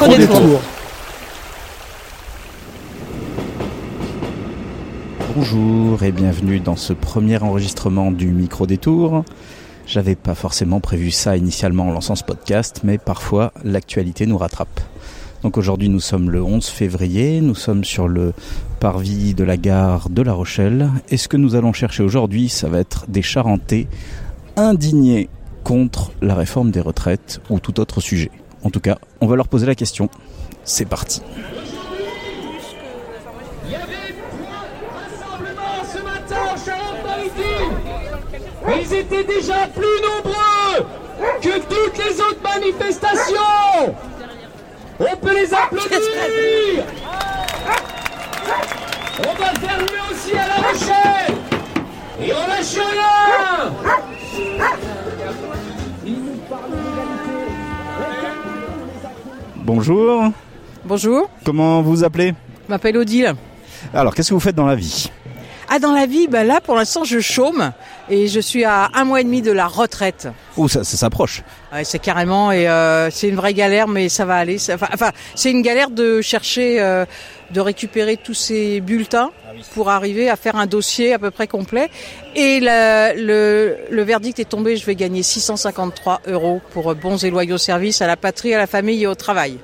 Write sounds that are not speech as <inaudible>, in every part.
Micro-détour. Bonjour et bienvenue dans ce premier enregistrement du micro-détour. J'avais pas forcément prévu ça initialement en lançant ce podcast, mais parfois l'actualité nous rattrape. Donc aujourd'hui nous sommes le 11 février, nous sommes sur le parvis de la gare de La Rochelle et ce que nous allons chercher aujourd'hui ça va être des Charentais indignés contre la réforme des retraites ou tout autre sujet. En tout cas, on va leur poser la question. C'est parti. Il y avait rassemblement ce matin en Charente-Maritime. Ils étaient déjà plus nombreux que toutes les autres manifestations. On peut les applaudir. On va faire mieux aussi à La Rochelle. Et on lâche rien. Bonjour, Bonjour, comment vous appelez? Je m'appelle Odile. Alors qu'est-ce que vous faites dans la vie? Ah, dans la vie, bah là, pour l'instant, je chôme et je suis à un mois et demi de la retraite. Oh ça, ça s'approche. Ouais, c'est carrément et euh, c'est une vraie galère, mais ça va aller. Ça- Enfin, enfin, c'est une galère de chercher, euh, de récupérer tous ces bulletins pour arriver à faire un dossier à peu près complet. Et la- le, le verdict est tombé. Je vais gagner 653 euros pour bons et loyaux services à la patrie, à la famille et au travail.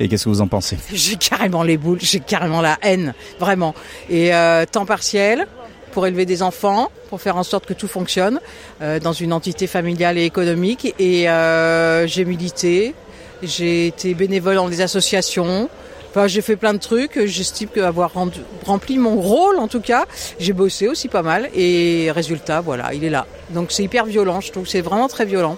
Et qu'est-ce que vous en pensez? <laughs> J'ai carrément les boules, j'ai carrément la haine, vraiment. Et euh, temps partiel pour élever des enfants, pour faire en sorte que tout fonctionne euh, dans une entité familiale et économique. Et euh, j'ai milité, j'ai été bénévole dans des associations. Enfin, j'ai fait plein de trucs. J'estime rendu- rempli mon rôle, en tout cas, j'ai bossé aussi pas mal. Et résultat, voilà, il est là. Donc c'est hyper violent, je trouve. C'est vraiment très violent.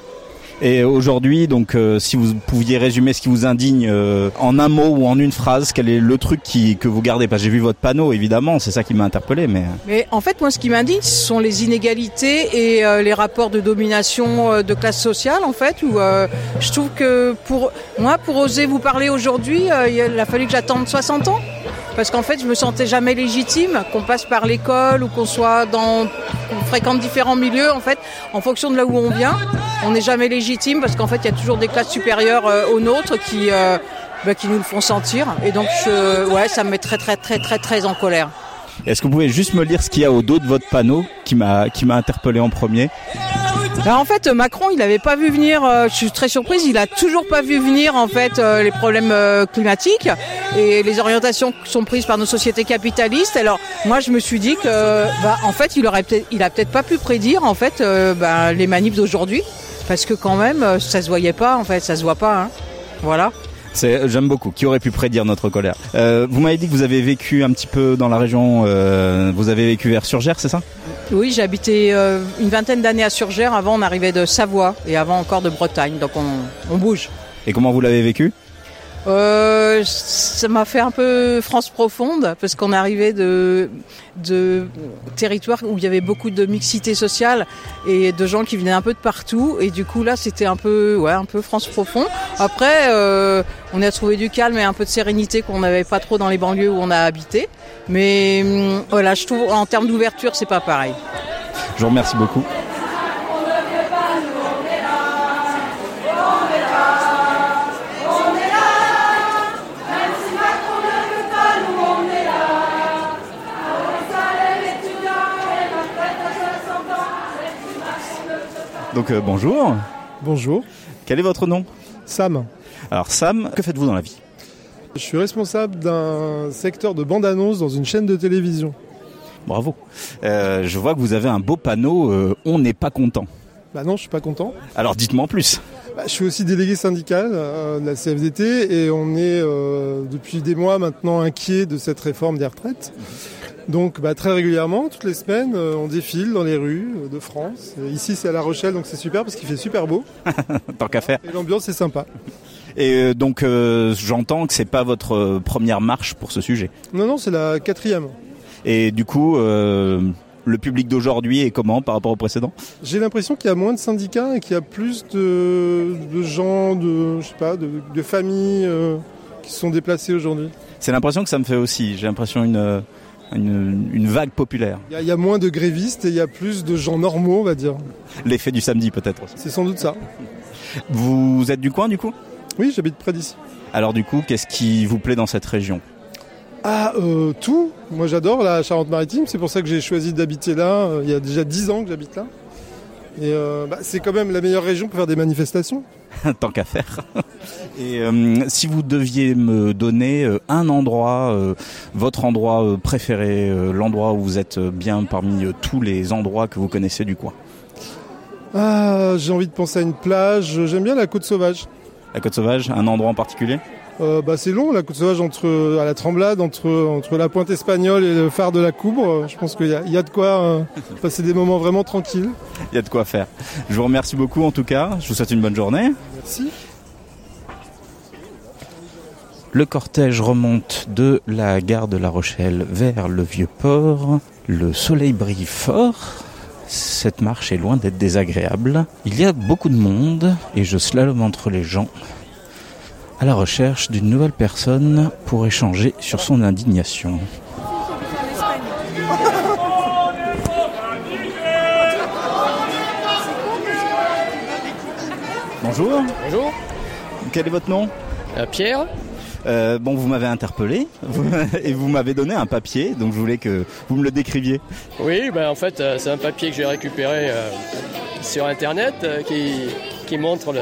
Et aujourd'hui, donc, euh, si vous pouviez résumer ce qui vous indigne euh, en un mot ou en une phrase, quel est le truc qui, que vous gardez Parce que j'ai vu votre panneau, évidemment, c'est ça qui m'a interpellé, mais Mais en fait, moi, ce qui m'indigne, ce sont les inégalités et euh, les rapports de domination euh, de classe sociale, en fait, où euh, je trouve que pour moi, pour oser vous parler aujourd'hui, euh, il a fallu que j'attende 60 ans. Parce qu'en fait, je me sentais jamais légitime, qu'on passe par l'école ou qu'on soit dans, qu'on fréquente différents milieux. En fait, en fonction de là où on vient, on n'est jamais légitime parce qu'en fait, il y a toujours des classes supérieures euh, aux nôtres qui, euh, bah, qui nous le font sentir. Et donc, je, ouais, ça me met très, très, très, très, très en colère. est-ce que vous pouvez juste me lire ce qu'il y a au dos de votre panneau qui m'a qui m'a interpellé en premier? Alors, en fait, Macron, il n'avait pas vu venir. euh, je suis très surprise. Il a toujours pas vu venir en fait euh, les problèmes euh, climatiques et les orientations qui sont prises par nos sociétés capitalistes. Alors, moi, je me suis dit que, bah, en fait, il aurait peut-être, il a peut-être pas pu prédire en fait bah, les manifs d'aujourd'hui, parce que quand même, ça se voyait pas. En fait, ça se voit pas. Hein. Voilà. J'aime beaucoup. Qui aurait pu prédire notre colère? Vous m'avez dit que vous avez vécu un petit peu dans la région. vous avez vécu vers Surgères, c'est ça? Oui, j'ai habité euh, une vingtaine d'années à Surgères. Avant, on arrivait de Savoie et avant encore de Bretagne. Donc, on, on bouge. Et comment vous l'avez vécu? Euh, ça m'a fait un peu France profonde parce qu'on arrivait de de territoires où il y avait beaucoup de mixité sociale et de gens qui venaient un peu de partout et du coup là c'était un peu ouais un peu France profond. Après euh, on a trouvé du calme et un peu de sérénité qu'on n'avait pas trop dans les banlieues où on a habité. Mais hum, voilà, je trouve en termes d'ouverture c'est pas pareil. Je vous remercie beaucoup. Donc euh, bonjour, Bonjour, quel est votre nom? Sam. Alors Sam, que faites-vous dans la vie? Je suis responsable d'un secteur de bande-annonce dans une chaîne de télévision. Bravo. Euh, je vois que vous avez un beau panneau euh, On n'est pas content. Bah non, je suis pas content. Alors dites-moi en plus. Bah, je suis aussi délégué syndical euh, de la CFDT et on est depuis des mois maintenant inquiet de cette réforme des retraites. Donc bah, très régulièrement, toutes les semaines, on défile dans les rues de France. Et ici c'est à La Rochelle, donc c'est super parce qu'il fait super beau <laughs> Tant qu'à faire. et l'ambiance est sympa. Et euh, donc euh, j'entends que c'est pas votre euh, première marche pour ce sujet. Non, non, c'est la quatrième. Et du coup, euh, le public d'aujourd'hui est comment par rapport au précédent? J'ai l'impression qu'il y a moins de syndicats et qu'il y a plus de, de gens, de, je sais pas, de, de familles euh, qui se sont déplacés aujourd'hui. C'est l'impression que ça me fait aussi. J'ai l'impression une, une, une vague populaire. Il y, y a moins de grévistes et il y a plus de gens normaux, on va dire. L'effet du samedi peut-être. C'est sans doute ça. Vous êtes du coin du coup? Oui, j'habite près d'ici. Alors du coup, qu'est-ce qui vous plaît dans cette région? Ah, euh, tout. Moi, j'adore la Charente-Maritime. C'est pour ça que j'ai choisi d'habiter là. Il y a déjà 10 ans que j'habite là. Et euh, bah, c'est quand même la meilleure région pour faire des manifestations. <laughs> Tant qu'à faire. <laughs> Et euh, si vous deviez me donner un endroit, votre endroit préféré, l'endroit où vous êtes bien parmi tous les endroits que vous connaissez du coin? Ah, j'ai envie de penser à une plage. J'aime bien la côte sauvage. La Côte Sauvage, un endroit en particulier Euh, bah, c'est long, la côte sauvage entre à la Tremblade, entre entre la pointe espagnole et le phare de la Coubre. Je pense qu'il y a, il y a de quoi euh, <laughs> passer des moments vraiment tranquilles. Il y a de quoi faire. Je vous remercie beaucoup en tout cas. Je vous souhaite une bonne journée. Merci. Le cortège remonte de la gare de La Rochelle vers le vieux port. Le soleil brille fort. Cette marche est loin d'être désagréable. Il y a beaucoup de monde et je slalome entre les gens à la recherche d'une nouvelle personne pour échanger sur son indignation. Bonjour, Bonjour, quel est votre nom? Euh, Pierre. Euh, bon, vous m'avez interpellé <laughs> et vous m'avez donné un papier, donc je voulais que vous me le décriviez. Oui, ben en fait, euh, c'est un papier que j'ai récupéré euh, sur Internet qui, qui montre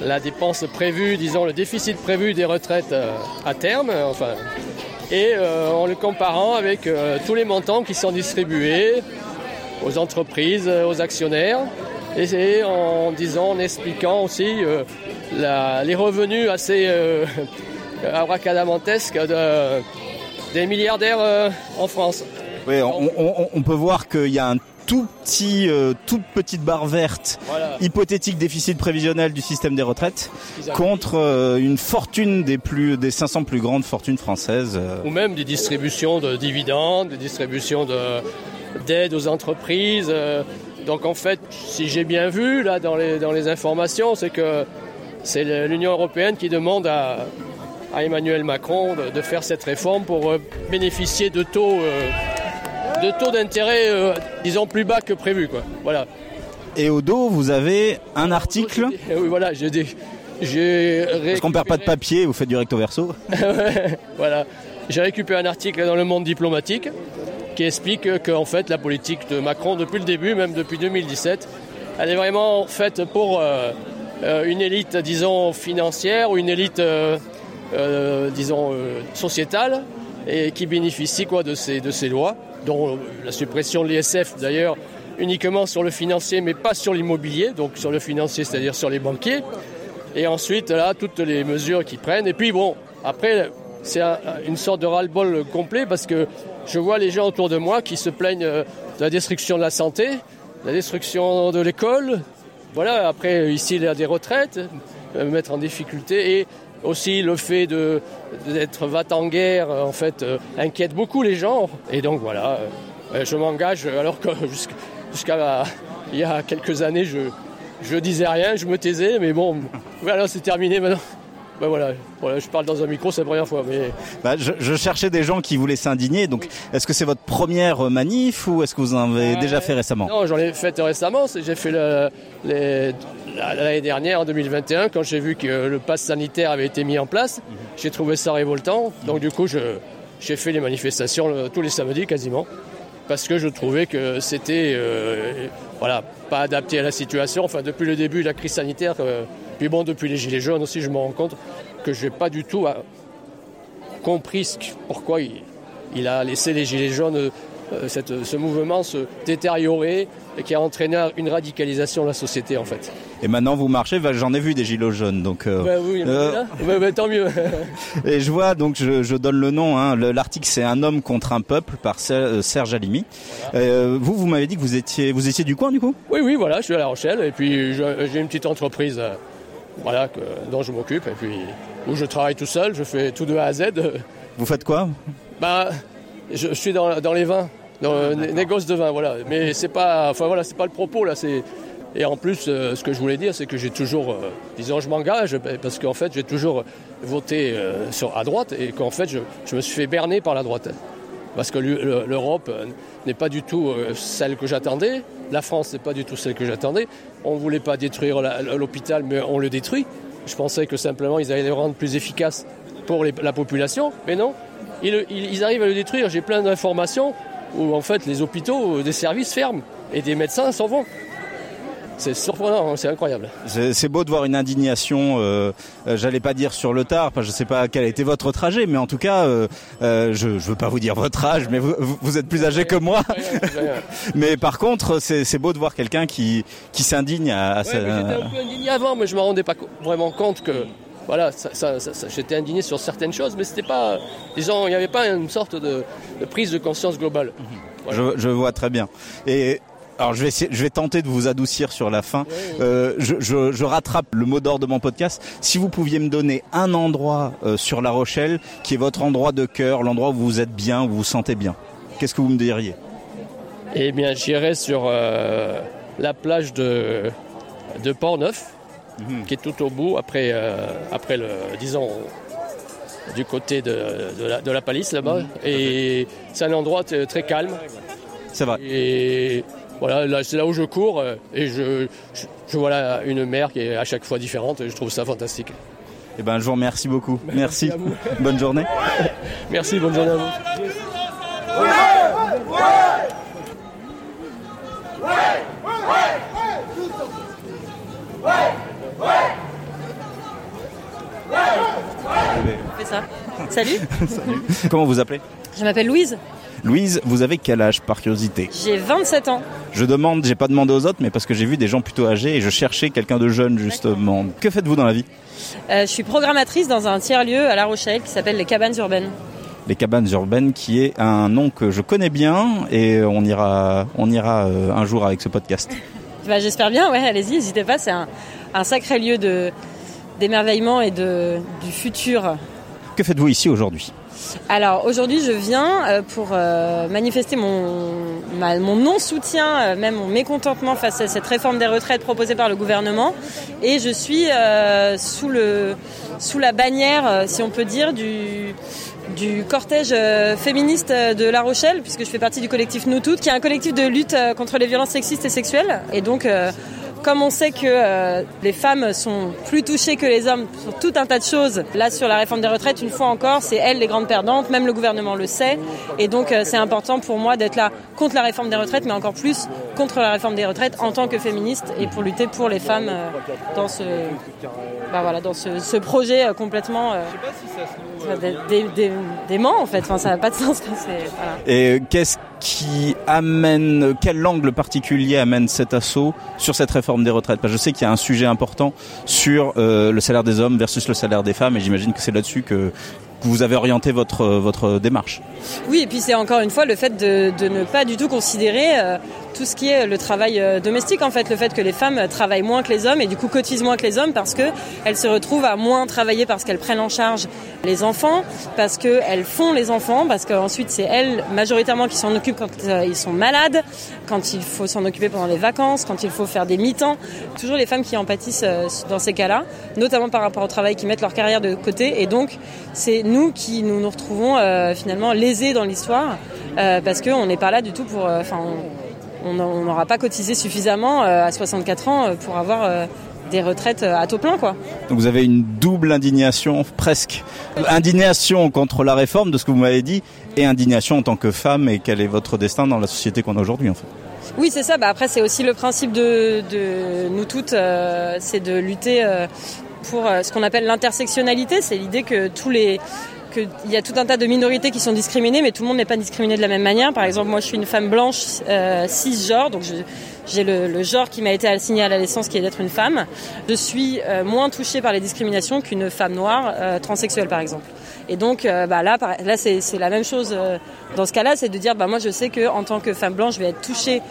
la, dépense prévue, disons le déficit prévu des retraites à terme, enfin, et en le comparant avec tous les montants qui sont distribués aux entreprises, aux actionnaires, et en disant, en expliquant aussi la- les revenus assez euh, abracadabrantesques de- des milliardaires euh, en France. Oui, on, on- on peut voir qu'il y a un tout petit, euh, toute petite barre verte, Voilà. hypothétique déficit prévisionnel du système des retraites, contre euh, une fortune des plus, des 500 plus grandes fortunes françaises. euh. Ou même des distributions de dividendes, des distributions de- d'aides aux entreprises. euh. Donc en fait, si j'ai bien vu là dans les, dans les informations, c'est que c'est l'Union européenne qui demande à, à Emmanuel Macron de, de faire cette réforme pour euh, bénéficier de taux, euh, de taux d'intérêt, euh, disons, plus bas que prévu. Quoi. Voilà. Et au dos, vous avez un article, <laughs> Oui, voilà, j'ai des- j'ai parce qu'on perd pas de récupéré- papier, vous faites du recto verso. <laughs> voilà. J'ai récupéré un article dans le monde diplomatique qui explique qu'en fait la politique de Macron depuis le début, même depuis 2017, elle est vraiment faite pour euh, une élite, disons, financière ou une élite, euh, euh, disons, euh, sociétale et qui bénéficie quoi, de, ces, de ces lois, dont la suppression de l'ISF d'ailleurs uniquement sur le financier mais pas sur l'immobilier, donc sur le financier, c'est-à-dire sur les banquiers. Et ensuite, là, toutes les mesures qu'ils prennent. Et puis, bon, après, c'est un- une sorte de ras-le-bol complet parce que je vois les gens autour de moi qui se plaignent euh, de la destruction de la santé, de la destruction de l'école. Voilà, après, ici, il y a des retraites, euh, mettre en difficulté. Et aussi, le fait d'être va en guerre, euh, en fait, euh, inquiète beaucoup les gens. Et donc, voilà, je m'engage, alors que <laughs> jusqu'à il y a quelques années, je, je disais rien, je me taisais, mais bon, voilà, c'est terminé maintenant. Ben voilà, voilà, je parle dans un micro, c'est la première fois, mais Bah, je, je cherchais des gens qui voulaient s'indigner, donc est-ce que c'est votre première manif ou est-ce que vous en avez Ouais. déjà fait récemment? non, j'en ai fait récemment. J'ai fait la- l'année dernière, en 2021, quand j'ai vu que le pass sanitaire avait été mis en place. J'ai trouvé ça révoltant. Donc du coup, j'ai fait les manifestations euh, tous les samedis quasiment, parce que je trouvais que c'était, euh, voilà, pas adapté à la situation. Enfin, depuis le début de la crise sanitaire, euh, puis bon, depuis les gilets jaunes aussi, je me rends compte que je n'ai pas du tout euh, compris pourquoi il, il a laissé les gilets jaunes, euh, cette- ce mouvement se détériorer et qui a entraîné une radicalisation de la société en fait. Et maintenant vous marchez, bah, j'en ai vu des gilets jaunes, donc euh, Ouais, oui, euh, Ouais, ouais, tant mieux. <laughs> et je vois donc je, je donne le nom. Hein, le- L'article c'est un homme contre un peuple par Ser- Serge Alimi. Vous vous m'avez dit que vous étiez vous étiez du coin du coup? Oui, oui, voilà, je suis à La Rochelle et puis j'ai une petite entreprise voilà, que- dont je m'occupe et puis où je travaille tout seul, je fais tout de A à Z. Vous faites quoi Bah, je, je suis dans, dans les vins, dans le né- négoce de vin, voilà. Mais c'est pas, enfin voilà, c'est pas le propos là. C'est et en plus, euh, ce que je voulais dire, c'est que j'ai toujours, euh, disons, je m'engage bah, parce qu'en fait, j'ai toujours voté euh, sur à droite et qu'en fait, je, je me suis fait berner par la droite. Parce que le- l'Europe euh, n'est pas du tout euh, celle que j'attendais. La France n'est pas du tout celle que j'attendais. On ne voulait pas détruire l'hôpital, mais on le détruit. Je pensais que simplement ils allaient les rendre plus efficaces pour la population, mais non. Ils, ils- ils arrivent à le détruire. J'ai plein d'informations où en fait les hôpitaux, euh, des services ferment et des médecins s'en vont. C'est surprenant, hein, c'est incroyable. C'est beau de voir une indignation, euh, euh, j'allais pas dire sur le tard, parce que je sais pas quel a été votre trajet, mais en tout cas, euh, euh, je, je veux pas vous dire votre âge, mais vous, vous- êtes plus âgé que moi. <laughs> Mais par contre, c'est beau de voir quelqu'un qui, qui s'indigne à, à Ouais, sa- j'étais un peu indigné avant, mais je me rendais pas vraiment compte que voilà, ça, ça- ça- ça- j'étais indigné sur certaines choses, mais c'était pas, disons, il n'y avait pas une sorte de, de prise de conscience globale. Voilà. Je, je vois très bien. Et alors je vais essayer, je vais tenter de vous adoucir sur la fin. Euh, je, je, je rattrape le mot d'ordre de mon podcast. Si vous pouviez me donner un endroit euh, sur La Rochelle qui est votre endroit de cœur, l'endroit où vous êtes bien, où vous vous sentez bien, qu'est-ce que vous me diriez? Eh bien, j'irai sur euh, la plage de, de Port-Neuf, qui est tout au bout, après, après le, disons, du côté de, de la, de la palisse là-bas. Et c'est un endroit très calme. C'est vrai. Et voilà, là, c'est là où je cours euh, et je, je, je vois là une mer qui est à chaque fois différente et je trouve ça fantastique. Eh ben, je vous remercie beaucoup. Merci. à vous. <laughs> Bonne journée. Merci, bonne journée à vous. fait ça. <laughs> Salut, Comment vous appelez? Je m'appelle Louise, Louise, vous avez quel âge par curiosité j'ai 27 ans. Je demande, j'ai pas demandé aux autres, mais parce que j'ai vu des gens plutôt âgés et je cherchais quelqu'un de jeune justement. Que faites-vous dans la vie Euh, je suis programmatrice dans un tiers-lieu à La Rochelle qui s'appelle les Cabanes Urbaines. Les cabanes urbaines, qui est un nom que je connais bien et on ira, on ira euh, un jour avec ce podcast. <laughs> Bah, J'espère bien, ouais, allez-y, n'hésitez pas, c'est un, un sacré lieu d'émerveillement et de, du futur. Que faites-vous ici aujourd'hui? Alors aujourd'hui, je viens euh, pour euh, manifester mon, non-soutien, euh, même mon mécontentement face à cette réforme des retraites proposée par le gouvernement. Et je suis sous, la bannière, si on peut dire, du, du cortège féministe de La Rochelle, puisque je fais partie du collectif Nous Toutes, qui est un collectif de lutte contre les violences sexistes et sexuelles. Et donc, comme on sait que euh, les femmes sont plus touchées que les hommes sur tout un tas de choses, là sur la réforme des retraites, une fois encore, c'est elles les grandes perdantes, même le gouvernement le sait. Et donc euh, c'est important pour moi d'être là contre la réforme des retraites, mais encore plus contre la réforme des retraites en tant que féministe et pour lutter pour les femmes euh, dans ce, bah voilà, dans ce, ce projet euh, complètement euh, dé- dé- dé- dément en fait. Enfin, ça n'a pas de sens. voilà. Et qu'est-ce qui amène, quel angle particulier amène cet assaut sur cette réforme des retraites? Parce que je sais qu'il y a un sujet important sur euh, le salaire des hommes versus le salaire des femmes, et j'imagine que c'est là-dessus que, vous avez orienté votre démarche. Oui, et puis c'est encore une fois le fait de, de ne pas du tout considérer euh, tout ce qui est le travail euh, domestique, en fait, le fait que les femmes travaillent moins que les hommes et du coup cotisent moins que les hommes parce que elles se retrouvent à moins travailler parce qu'elles prennent en charge les enfants, parce qu'elles font les enfants, parce qu'ensuite c'est elles majoritairement qui s'en occupent quand euh, ils sont malades, quand il faut s'en occuper pendant les vacances, quand il faut faire des mi-temps. Toujours les femmes qui en pâtissent euh, dans ces cas-là, notamment par rapport au travail, qui mettent leur carrière de côté. Et donc c'est nous qui nous, nous retrouvons euh, finalement lésés dans l'histoire euh, parce qu'on n'est pas là du tout pour... euh, on n'aura pas cotisé suffisamment euh, à 64 ans euh, pour avoir euh, des retraites à taux plein, quoi. Donc vous avez une double indignation, presque. Indignation contre la réforme de ce que vous m'avez dit, et indignation en tant que femme, et quel est votre destin dans la société qu'on a aujourd'hui en fait? Oui, c'est ça. Bah, après, c'est aussi le principe de, de nous toutes, euh, c'est de lutter euh, pour euh, ce qu'on appelle l'intersectionnalité. C'est l'idée que tous les qu'il y a tout un tas de minorités qui sont discriminées, mais tout le monde n'est pas discriminé de la même manière. Par exemple, moi, je suis une femme blanche euh, cisgenre, donc j'ai le, genre qui m'a été assigné à la naissance, qui est d'être une femme. Je suis euh, moins touchée par les discriminations qu'une femme noire euh, transsexuelle, par exemple. Et donc, bah, là, là, c'est la même chose. dans ce cas-là, c'est de dire, bah, moi, je sais que en tant que femme blanche, je vais être touchée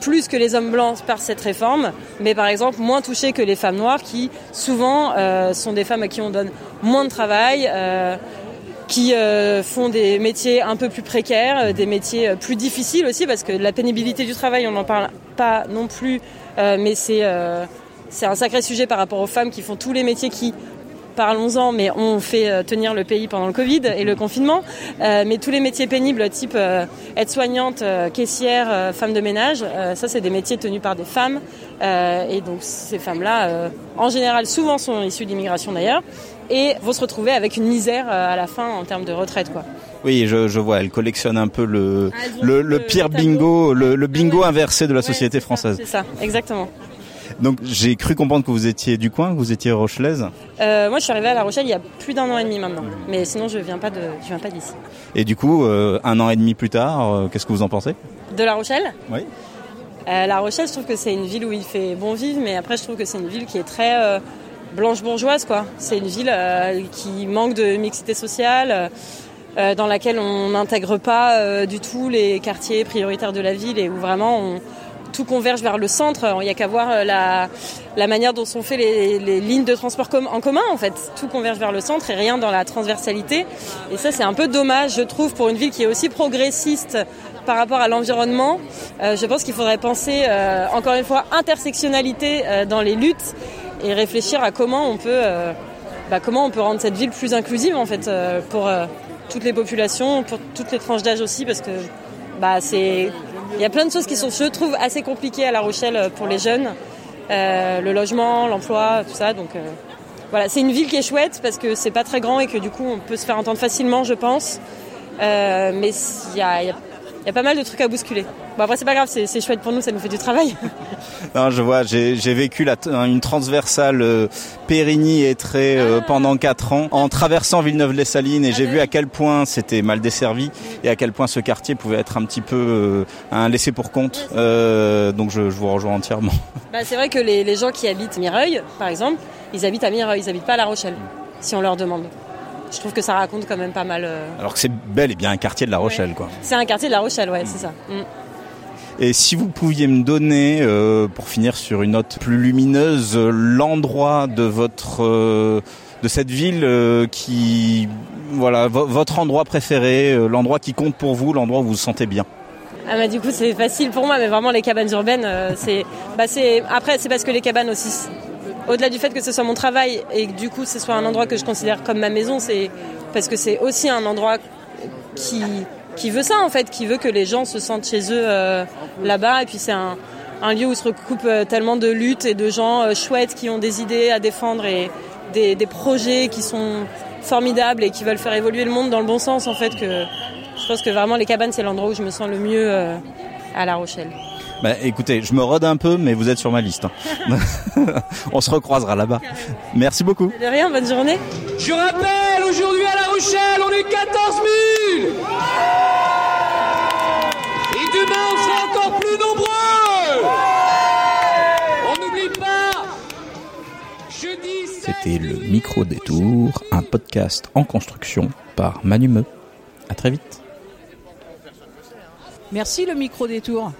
plus que les hommes blancs par cette réforme, mais par exemple moins touchées que les femmes noires qui souvent sont des femmes à qui on donne moins de travail, qui euh, font des métiers un peu plus précaires, euh, des métiers euh, plus difficiles aussi parce que la pénibilité du travail on n'en parle pas non plus, mais c'est un sacré sujet par rapport aux femmes qui font tous les métiers qui parlons-en, mais on fait euh, tenir le pays pendant le Covid et le confinement. Euh, mais tous les métiers pénibles, type euh, aide-soignante, caissière, femme de ménage, ça c'est des métiers tenus par des femmes. et donc ces femmes-là, en général, souvent sont issues d'immigration d'ailleurs, et vont se retrouver avec une misère à la fin en termes de retraite, quoi. Oui, je, je vois, elle collectionne un peu le, ah, le, le, pire bingo, le, le bingo inversé de la société française. C'est ça, exactement. Donc j'ai cru comprendre que vous étiez du coin, que vous étiez rochelaise. Euh, moi, je suis arrivée à La Rochelle il y a plus d'un an et demi maintenant. Mais sinon, je viens pas de, je viens pas d'ici. Et du coup, euh, un an et demi plus tard, euh, qu'est-ce que vous en pensez? De La Rochelle? Oui. la Rochelle, je trouve que c'est une ville où il fait bon vivre, mais après, je trouve que c'est une ville qui est très blanche bourgeoise, quoi. C'est une ville qui manque de mixité sociale. dans laquelle on n'intègre pas du tout les quartiers prioritaires de la ville et où vraiment on, tout converge vers le centre. Il n'y a qu'à voir euh, la, manière dont sont faites les, lignes de transport en commun, en fait. Tout converge vers le centre et rien dans la transversalité. Et ça, c'est un peu dommage, je trouve, pour une ville qui est aussi progressiste par rapport à l'environnement. Euh, je pense qu'il faudrait penser, euh, encore une fois, intersectionnalité dans les luttes et réfléchir à comment on peut, bah, comment on peut rendre cette ville plus inclusive, en fait, pour toutes les populations, pour toutes les tranches d'âge aussi, parce que bah, c'est il y a plein de choses qui sont, je trouve, assez compliquées à La Rochelle euh, pour les jeunes. Euh, le logement, l'emploi, tout ça. Donc euh, voilà, c'est une ville qui est chouette parce que c'est pas très grand et que du coup on peut se faire entendre facilement, je pense. mais il y a, il y a pas mal de trucs à bousculer. Bon après c'est pas grave, c'est chouette pour nous, ça nous fait du travail. <laughs> non, je vois, j'ai vécu la, une transversale euh, Périgny et Tré euh, ah. pendant 4 ans en traversant Villeneuve-les-Salines et j'ai vu à quel point c'était mal desservi et à quel point ce quartier pouvait être un petit peu euh, un laissé pour compte. Donc je, je, vous rejoins entièrement. <laughs> Bah, c'est vrai que les, les gens qui habitent Mireuil, par exemple, ils habitent à Mireuil, ils habitent pas à La Rochelle, si on leur demande je trouve que ça raconte quand même pas mal. Euh, Alors que c'est bel et bien un quartier de La Rochelle, quoi. C'est un quartier de La Rochelle, ouais, c'est ça. Mm. Et si vous pouviez me donner, euh, pour finir sur une note plus lumineuse, l'endroit de votre euh, de cette ville qui, voilà, votre endroit préféré, l'endroit qui compte pour vous, l'endroit où vous vous sentez bien? Ah bah du coup c'est facile pour moi, mais vraiment les cabanes urbaines, c'est, bah c'est après c'est parce que les cabanes aussi au-delà du fait que ce soit mon travail et que du coup ce soit un endroit que je considère comme ma maison, c'est parce que c'est aussi un endroit qui, veut ça en fait, qui veut que les gens se sentent chez eux euh, là-bas. Et puis c'est un, lieu où se recoupent euh, tellement de luttes et de gens euh, chouettes qui ont des idées à défendre et des, des, projets qui sont formidables et qui veulent faire évoluer le monde dans le bon sens en fait. Que je pense que vraiment les cabanes c'est l'endroit où je me sens le mieux à La Rochelle. Bah, écoutez, je me rôde un peu, mais vous êtes sur ma liste. <laughs> On se recroisera là-bas. Merci beaucoup. De rien, bonne journée. Je rappelle, aujourd'hui à La Rochelle, on est 14 000 Et demain, on sera encore plus nombreux On n'oublie pas Jeudi C'était le Micro Détour, un podcast en construction par Manu Meux. À très vite. Merci le Micro Détour.